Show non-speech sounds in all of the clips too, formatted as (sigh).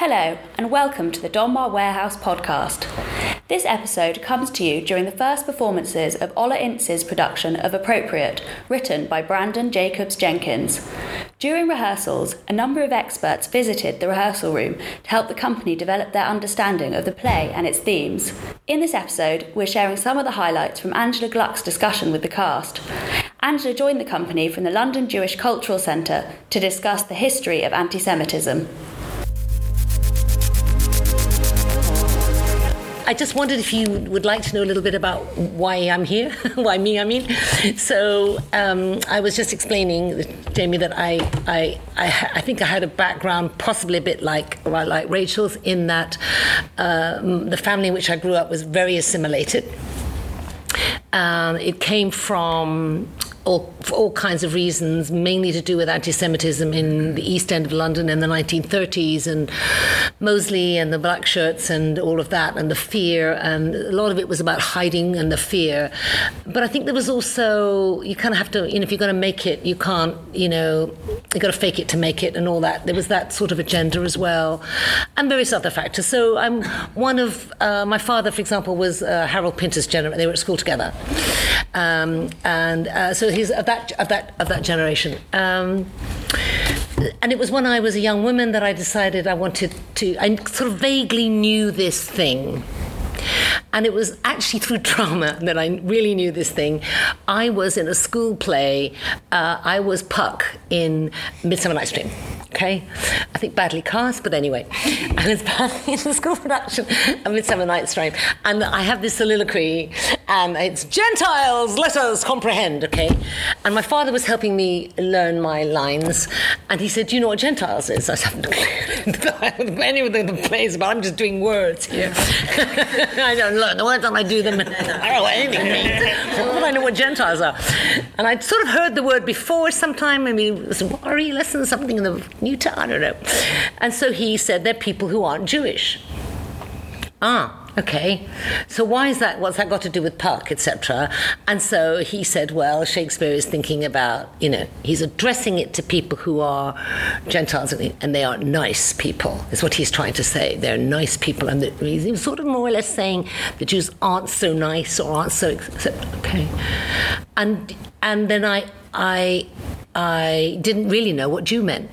Hello, and welcome to the Donmar Warehouse podcast. This episode comes to you during the first performances of Ola Ince's production of Appropriate, written by Branden Jacobs Jenkins. During rehearsals, a number of experts visited the rehearsal room to help the company develop their understanding of the play and its themes. In this episode, we're sharing some of the highlights from Angela Gluck's discussion with the cast. Angela joined the company from the London Jewish Cultural Centre to discuss the history of anti Semitism. I just wondered if you would like to know a little bit about why I'm here, (laughs) why me, I mean. So um, I was just explaining, Jamie, that I, I, I, I, think I had a background possibly a bit like, well, like Rachel's in that um, the family in which I grew up was very assimilated. Um, it came from all, for all kinds of reasons, mainly to do with anti Semitism in the East End of London in the 1930s, and Mosley and the black shirts and all of that, and the fear. And a lot of it was about hiding and the fear. But I think there was also, you kind of have to, you know, if you're going to make it, you can't, you know, you've got to fake it to make it and all that. There was that sort of agenda as well, and various other factors. So I'm one of, uh, my father, for example, was uh, Harold Pinter's generation. They were at school together. Um, and uh, so he's of that of that of that generation. Um, and it was when I was a young woman that I decided I wanted to. I sort of vaguely knew this thing. And it was actually through drama that I really knew this thing. I was in a school play. Uh, I was Puck in Midsummer Night's Dream. Okay, I think badly cast, but anyway, and it's badly in the school production of Midsummer Night's Dream. And I have this soliloquy, and it's Gentiles, let us comprehend. Okay, and my father was helping me learn my lines, and he said, "Do you know what Gentiles is?" I said, "Any of the plays, but I'm just doing words here. (laughs) I don't learn the words, and I do them. (laughs) I don't know what anything means. I know what Gentiles are." And I'd sort of heard the word before sometime. maybe was worry lesson, something in the New Newton, I don't know. And so he said they're people who aren't Jewish. Ah, okay. So why is that? What's that got to do with Puck, etc.? And so he said, well, Shakespeare is thinking about, you know, he's addressing it to people who are Gentiles and they are nice people, is what he's trying to say. They're nice people. And he's sort of more or less saying the Jews aren't so nice or aren't so, okay. And, and then I, I, I didn't really know what Jew meant.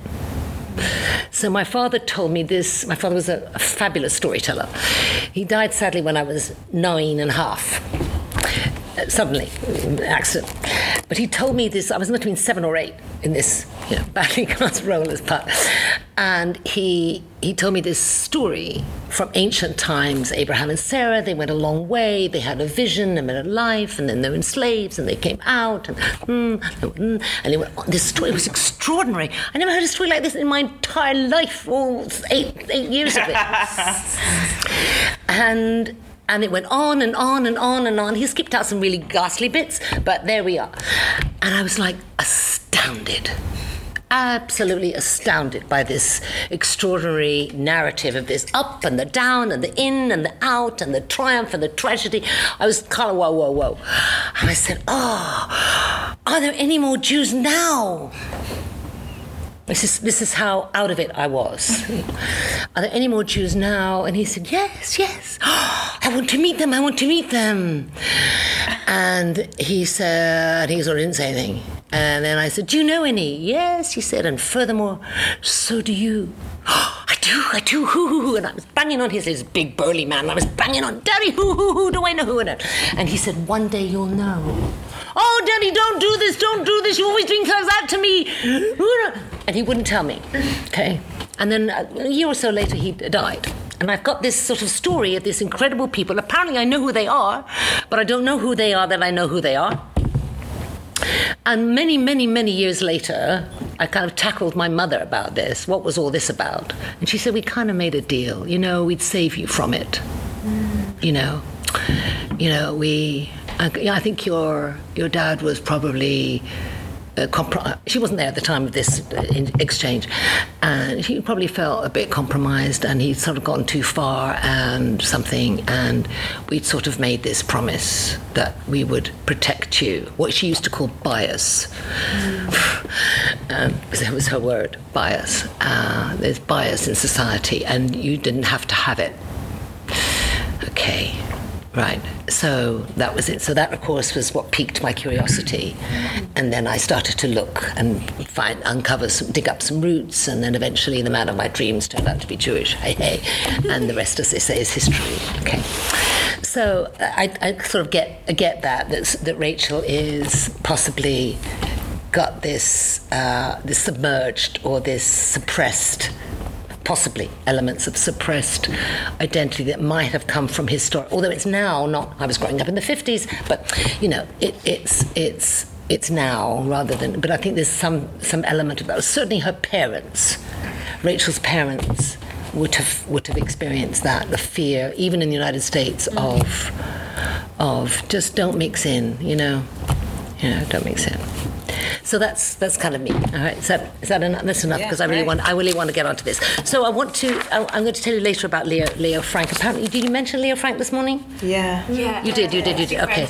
So my father told me this. My father was a, a fabulous storyteller. He died sadly when I was nine and a half. Uh, suddenly, accident. But he told me this. I was between seven or eight in this (laughs) badly cast role as part. And he he told me this story from ancient times. Abraham and Sarah, they went a long way. They had a vision, and met a life, and then they were slaves, and they came out, and mm, mm, and they went. This story was extraordinary. I never heard a story like this in my entire life. All eight eight years of it. (laughs) and and it went on and on and on and on. He skipped out some really ghastly bits, but there we are. And I was like astounded absolutely astounded by this extraordinary narrative of this up and the down and the in and the out and the triumph and the tragedy. I was kind of whoa, whoa, whoa. And I said, Oh, are there any more Jews now? This is, this is how out of it I was. (laughs) Are there any more Jews now? And he said, Yes, yes. Oh, (gasps) I want to meet them. I want to meet them. And he said, he sort of didn't say anything. And then I said, Do you know any? Yes, he said, and furthermore, so do you. Oh, (gasps) I do, I do, hoo hoo hoo. And I was banging on his, his big burly man. I was banging on, Daddy, hoo hoo hoo, do I know who? And he said, One day you'll know. Oh, Daddy, don't do this, don't do this. You always bring things out to me. And he wouldn't tell me. Okay. And then a year or so later, he died. And I've got this sort of story of these incredible people. Apparently, I know who they are, but I don't know who they are that I know who they are. And many, many, many years later, I kind of tackled my mother about this. What was all this about? And she said, We kind of made a deal. You know, we'd save you from it. Mm. You know, you know, we. I, I think your your dad was probably uh, she wasn't there at the time of this uh, exchange, and he probably felt a bit compromised, and he'd sort of gone too far and something, and we'd sort of made this promise that we would protect you, what she used to call bias, um, because (laughs) that was her word, bias. Uh, there's bias in society, and you didn't have to have it. Okay. Right. So that was it. So that, of course, was what piqued my curiosity, and then I started to look and find, uncover, some, dig up some roots, and then eventually the man of my dreams turned out to be Jewish. Hey, hey, and the rest, as they say, is history. Okay. So I, I sort of get get that that, that Rachel is possibly got this uh, this submerged or this suppressed possibly elements of suppressed identity that might have come from his story. Although it's now not. I was growing up in the fifties, but you know, it, it's it's it's now rather than. But I think there's some some element of that. Certainly, her parents, Rachel's parents, would have would have experienced that the fear, even in the United States, of of just don't mix in. You know, you know, don't mix in. So that's that's kind of me. All right, is that is that enough? That's enough because yeah, I really right. want I really want to get onto this. So I want to I'm going to tell you later about Leo Leo Frank. Apparently, did you mention Leo Frank this morning? Yeah. Yeah. You did. You did. You did. Okay.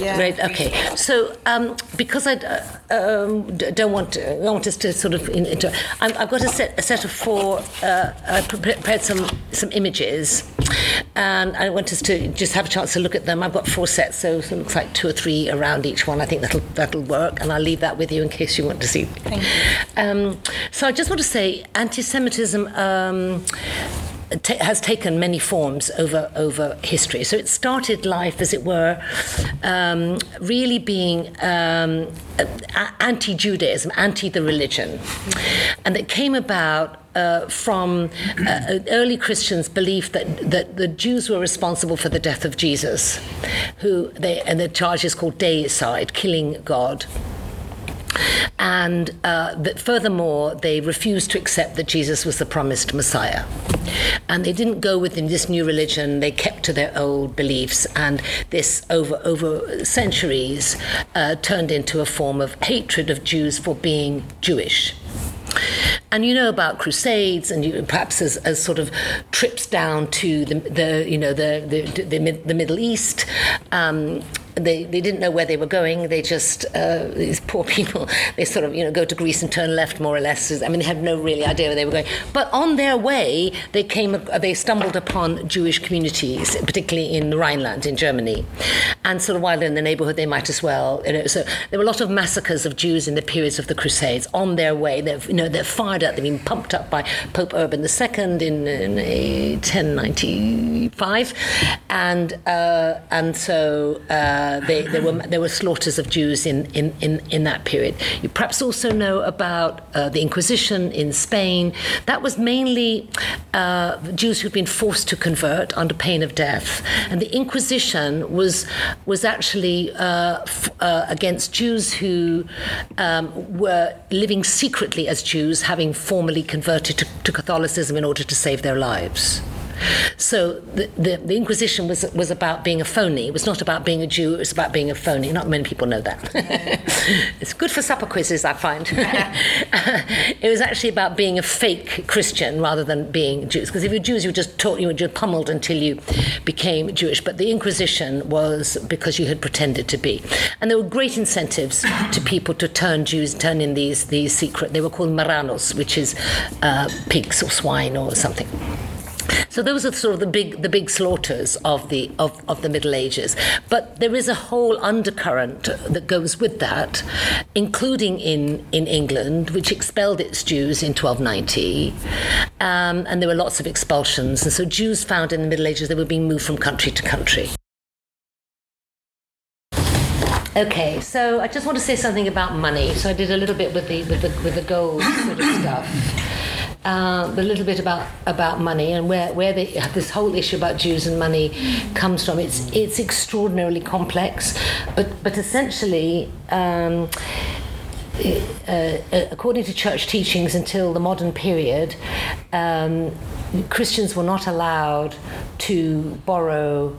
Yeah. Right. Okay. So um, because I uh, um, don't want to, I want us to sort of in, into, i have got a set a set of four. Uh, I prepared some some images, and I want us to just have a chance to look at them. I've got four sets, so it looks like two or three around each one. I think that'll that'll work, and I'll leave that with you in case you want to see. Thank you. Um, so I just want to say, anti-Semitism. Um, has taken many forms over over history. So it started life, as it were, um, really being um, anti-Judaism, anti the religion, and it came about uh, from uh, early Christians' belief that, that the Jews were responsible for the death of Jesus, who they and the charge is called deicide, killing God. And uh, that furthermore, they refused to accept that Jesus was the promised Messiah. And they didn't go within this new religion, they kept to their old beliefs. And this, over, over centuries, uh, turned into a form of hatred of Jews for being Jewish. And you know about crusades, and you, perhaps as, as sort of trips down to the, the you know the the, the, the Middle East, um, they, they didn't know where they were going. They just, uh, these poor people, (laughs) they sort of, you know, go to Greece and turn left more or less. I mean, they had no really idea where they were going. But on their way, they came, they stumbled upon Jewish communities, particularly in the Rhineland in Germany. And sort of while they're in the neighborhood, they might as well, you know, so there were a lot of massacres of Jews in the periods of the Crusades. On their way, they're, you know, they're fired up, they've been pumped up by Pope Urban II in, in 1095. And, uh, and so, uh, they, there were there were slaughters of Jews in, in, in, in that period. You perhaps also know about uh, the Inquisition in Spain. That was mainly uh, Jews who'd been forced to convert under pain of death, and the Inquisition was was actually uh, f- uh, against Jews who um, were living secretly as Jews, having formally converted to, to Catholicism in order to save their lives. So the, the, the, Inquisition was, was about being a phony. It was not about being a Jew, it was about being a phony. Not many people know that. (laughs) it's good for supper quizzes, I find. (laughs) (laughs) it was actually about being a fake Christian rather than being Jews. Because if you're Jews, you were just taught, you were just pummeled until you became Jewish. But the Inquisition was because you had pretended to be. And there were great incentives to people to turn Jews, turn in these, these secret, they were called marranos, which is uh, pigs or swine or something. So those are sort of the big the big slaughters of the of, of the Middle Ages. But there is a whole undercurrent that goes with that, including in, in England, which expelled its Jews in 1290. Um, and there were lots of expulsions. And so Jews found in the Middle Ages they were being moved from country to country. Okay, so I just want to say something about money. So I did a little bit with the with the with the gold sort of stuff uh, a little bit about about money and where where they, this whole issue about Jews and money comes from. It's it's extraordinarily complex, but but essentially. Um, uh, uh, according to church teachings until the modern period, um, Christians were not allowed to borrow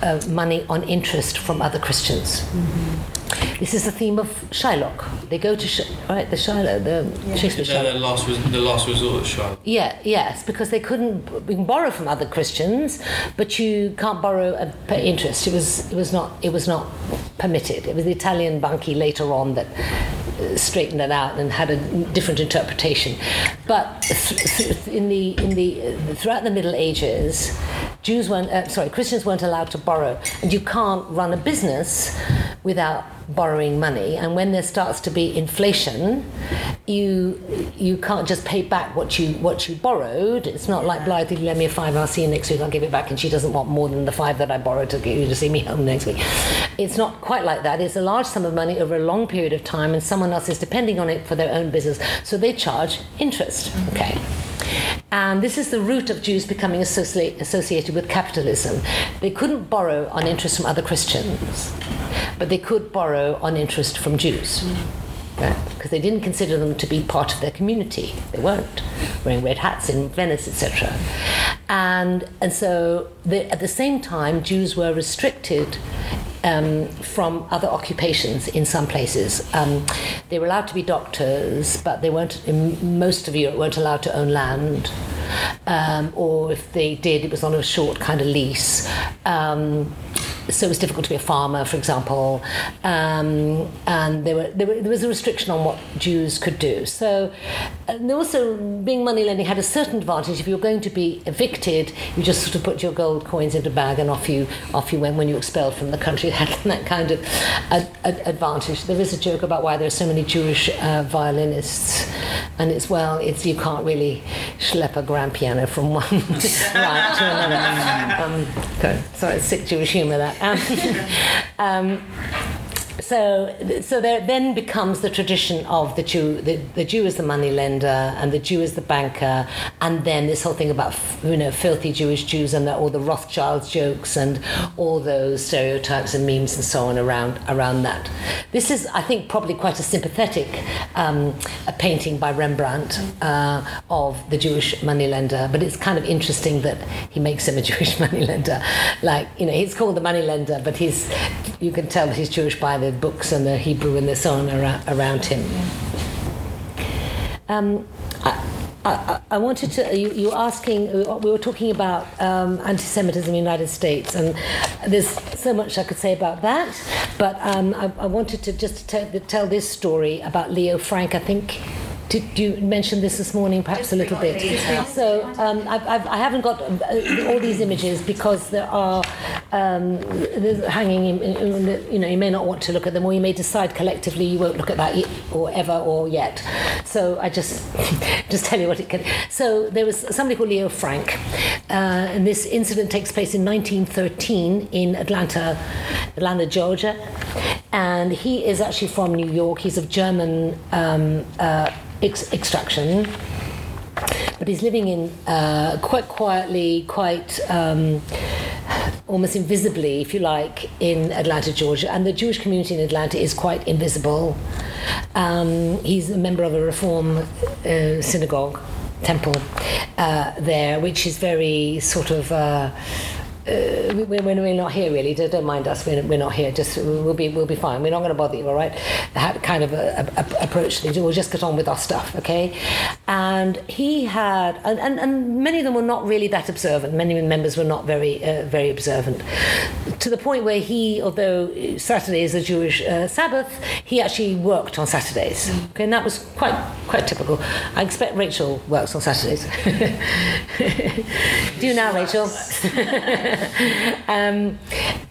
uh, money on interest from other Christians. Mm-hmm This is the theme of Shylock. They go to Sh- right the Shylock, the Shakespeare They're Shylock. the last, res- the last resort Shylock. Yeah, yes, because they couldn't. We can borrow from other Christians, but you can't borrow at pay interest. It was it was not it was not permitted. It was the Italian banchi later on that uh, straightened it out and had a different interpretation. But th- th- in the in the uh, throughout the Middle Ages, Jews weren't uh, sorry Christians weren't allowed to borrow, and you can't run a business without borrowing money. And when there starts to be inflation you you can't just pay back what you what you borrowed. It's not like you lend me a five I'll see you next week I'll give it back. And she doesn't want more than the five that I borrowed to get you to see me home next week. It's not quite like that. It's a large sum of money over a long period of time and someone else is depending on it for their own business. So they charge interest. Okay and this is the root of Jews becoming associate, associated with capitalism. They couldn't borrow on interest from other Christians, but they could borrow on interest from Jews. Right? Because they didn't consider them to be part of their community. They weren't wearing red hats in Venice, etc. And and so the, at the same time, Jews were restricted um, from other occupations in some places. Um, they were allowed to be doctors, but they weren't. Most of Europe, weren't allowed to own land, um, or if they did, it was on a short kind of lease. So it was difficult to be a farmer, for example, um, and there, were, there, were, there was a restriction on what Jews could do. So, and also being money lending had a certain advantage. If you were going to be evicted, you just sort of put your gold coins in a bag and off you off you went when you were expelled from the country. (laughs) It had that kind of ad, ad, advantage. There is a joke about why there are so many Jewish uh, violinists, and it's well, it's you can't really schlep a grand piano from (laughs) one (laughs) right to another. Um, okay. Sorry, sick Jewish humour that. (laughs) Um, um, so, so there then becomes the tradition of the Jew, the, the Jew is the money lender, and the Jew is the banker, and then this whole thing about you know filthy Jewish Jews and the, all the Rothschilds jokes and all those stereotypes and memes and so on around around that. This is, I think, probably quite a sympathetic um, a painting by Rembrandt uh, of the Jewish moneylender, but it's kind of interesting that he makes him a (laughs) Jewish moneylender. Like you know, he's called the moneylender, but he's you can tell that he's Jewish by the books and the Hebrew and so on around, around him. Um, I, I, I, wanted to, you, you were asking, we were talking about um, anti Semitism in the United States, and there's so much I could say about that, but um, I, I, wanted to just tell this story about Leo Frank, I think. Did you mention this this morning, perhaps a little bit? So um, I've, I've, I haven't got all these images because there are um, hanging. In, in the, you know, you may not want to look at them, or you may decide collectively you won't look at that or ever or yet. So I just (laughs) just tell you what it can. So there was somebody called Leo Frank, uh, and this incident takes place in 1913 in Atlanta, Atlanta, Georgia, and he is actually from New York. He's of German. Um, uh, Ex- extraction, but he's living in uh, quite quietly, quite um, almost invisibly, if you like, in Atlanta, Georgia. And the Jewish community in Atlanta is quite invisible. Um, he's a member of a Reform uh, synagogue, temple uh, there, which is very sort of. Uh, when, when we're not here, really, don't, mind us. We're, we're not here. Just we'll be we'll be fine. We're not going to bother you, all right? That kind of a, a, a approach. We'll just get on with our stuff, okay? And he had, and, and, and many of them were not really that observant. Many members were not very uh, very observant, to the point where he, although Saturday is a Jewish uh, Sabbath, he actually worked on Saturdays. Okay, and that was quite quite typical. I expect Rachel works on Saturdays. (laughs) Do now, Rachel? (laughs) (laughs) um,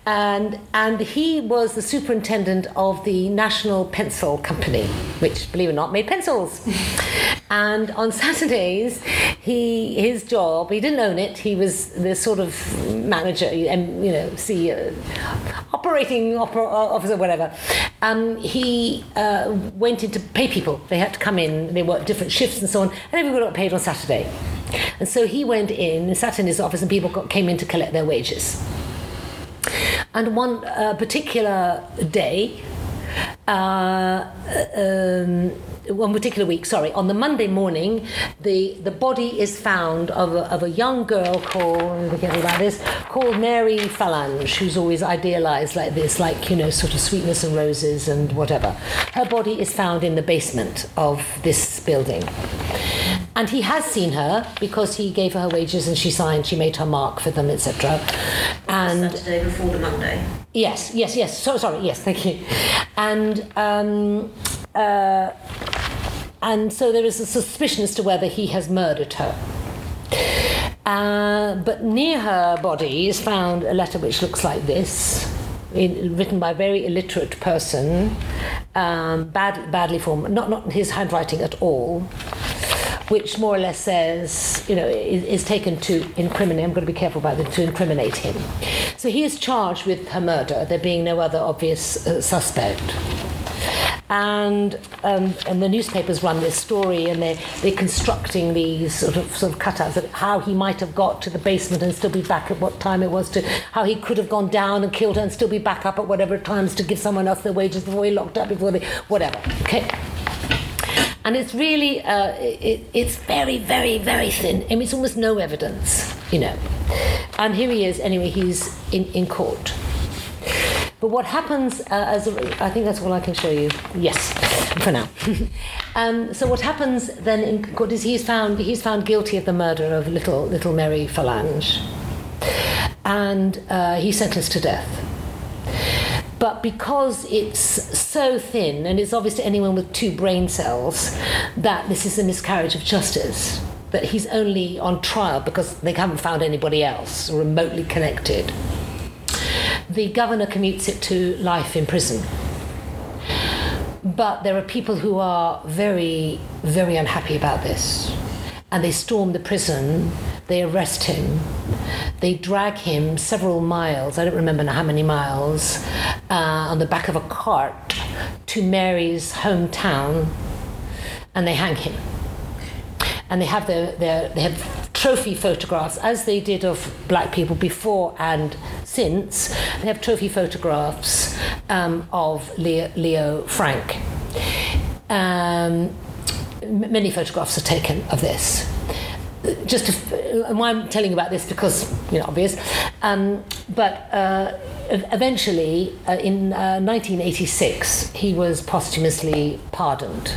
and and he was the superintendent of the National Pencil Company, which, believe it or not, made pencils. (laughs) and on Saturdays, he his job he didn't own it. He was the sort of manager and you know CEO, operating oper- officer, whatever. Um, he uh, went in to pay people. They had to come in. They worked different shifts and so on, and everybody got paid on Saturday. And so he went in and sat in his office, and people got, came in to collect their wages. And one uh, particular day, uh, um, one particular week, sorry, on the Monday morning, the, the body is found of a, of a young girl called, forget about this, called Mary Falange, who's always idealized like this, like, you know, sort of sweetness and roses and whatever. Her body is found in the basement of this building. And he has seen her because he gave her her wages and she signed, she made her mark for them, etc. And Saturday before the Monday. Yes, yes, yes. So sorry. Yes, thank you. And um, uh, and so there is a suspicion as to whether he has murdered her. Uh, but near her body is found a letter which looks like this, in, written by a very illiterate person, um, bad, badly formed, not, not his handwriting at all, which more or less says, you know, is, is taken to incriminate, I'm going to be careful about it, to incriminate him. So he is charged with her murder, there being no other obvious uh, suspect and um, and the newspapers run this story and they they're constructing these sort of sort of cutouts of how he might have got to the basement and still be back at what time it was to how he could have gone down and killed her and still be back up at whatever times to give someone else their wages before he locked up before they whatever okay and it's really uh, it, it's very very very thin I mean it's almost no evidence you know and here he is anyway he's in, in court but what happens, uh, as a, I think that's all I can show you. Yes, (laughs) for now. (laughs) um, so what happens then in court is he's found he's found guilty of the murder of little little Mary Falange and uh, he's sentenced to death. But because it's so thin, and it's obvious to anyone with two brain cells that this is a miscarriage of justice, that he's only on trial because they haven't found anybody else remotely connected the governor commutes it to life in prison. But there are people who are very, very unhappy about this. And they storm the prison, they arrest him, they drag him several miles, I don't remember how many miles, uh, on the back of a cart to Mary's hometown, and they hang him. And they have their, their they have trophy photographs, as they did of black people before and since, they have trophy photographs um, of Leo, Leo Frank. Um, many photographs are taken of this. Just to, and why I'm telling you about this because you know obvious, um, but uh, eventually uh, in uh, 1986 he was posthumously pardoned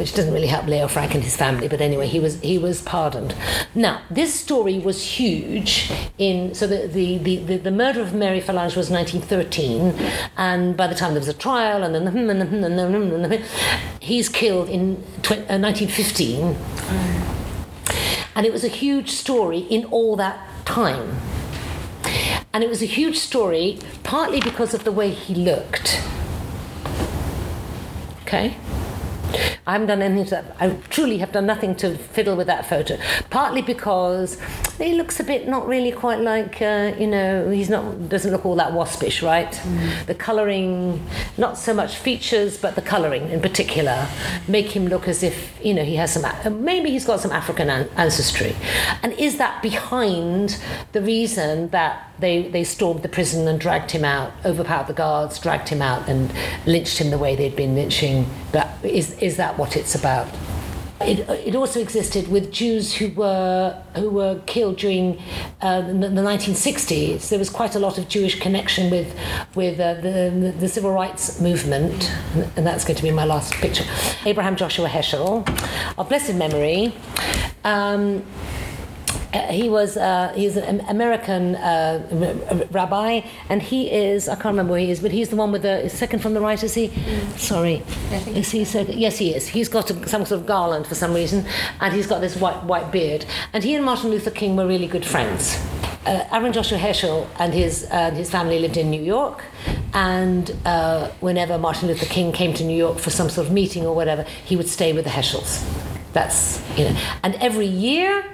which doesn't really help Leo Frank and his family, but anyway, he was he was pardoned. Now, this story was huge in so the the, the, the, the murder of Mary Phalange was 1913, and by the time there was a trial, and then he's killed in 1915, and it was a huge story in all that time. And it was a huge story partly because of the way he looked. Okay? I haven't done anything to that. I truly have done nothing to fiddle with that photo. Partly because he looks a bit not really quite like uh, you know he's not doesn't look all that waspish, right? Mm. The colouring, not so much features, but the colouring in particular, make him look as if you know he has some maybe he's got some African an- ancestry, and is that behind the reason that they, they stormed the prison and dragged him out, overpowered the guards, dragged him out, and lynched him the way they'd been lynching. But is, is that what it's about? It, it also existed with Jews who were who were killed during uh, the, the 1960s. There was quite a lot of Jewish connection with with uh, the, the civil rights movement, and that's going to be my last picture. Abraham Joshua Heschel, of blessed memory. Um, he was uh, he's an American uh, rabbi, and he is I can't remember where he is, but he's the one with the second from the right. Is he? Mm. Sorry, is he second? Yes, he is. He's got a, some sort of garland for some reason, and he's got this white white beard. And he and Martin Luther King were really good friends. Uh, Aaron Joshua Heschel and his uh, his family lived in New York, and uh, whenever Martin Luther King came to New York for some sort of meeting or whatever, he would stay with the Heschels. That's you know, and every year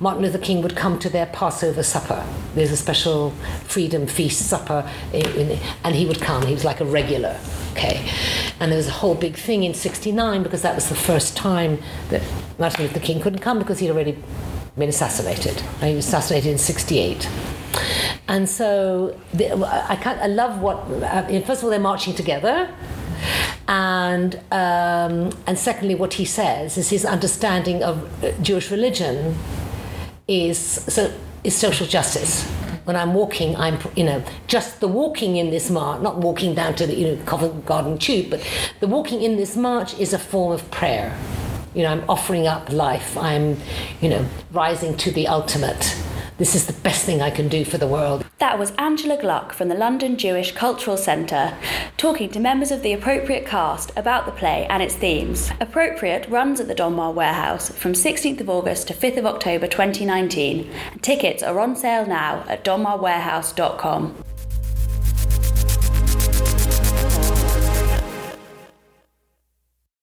Martin Luther King would come to their Passover supper. There's a special freedom feast supper, in, in, and he would come. He was like a regular. Okay, and there was a whole big thing in '69 because that was the first time that Martin Luther King couldn't come because he'd already been assassinated. He was assassinated in '68. And so I, can't, I love what, uh, first of all, they're marching together. And, um, and secondly, what he says is his understanding of uh, Jewish religion is, so, is social justice when I'm walking, I'm, you know, just the walking in this march, not walking down to the, you know, Covent Garden Tube, but the walking in this march is a form of prayer. You know, I'm offering up life. I'm, you know, rising to the ultimate this is the best thing I can do for the world. That was Angela Gluck from the London Jewish Cultural Centre talking to members of the Appropriate cast about the play and its themes. Appropriate runs at the Donmar Warehouse from 16th of August to 5th of October 2019. Tickets are on sale now at donmarwarehouse.com.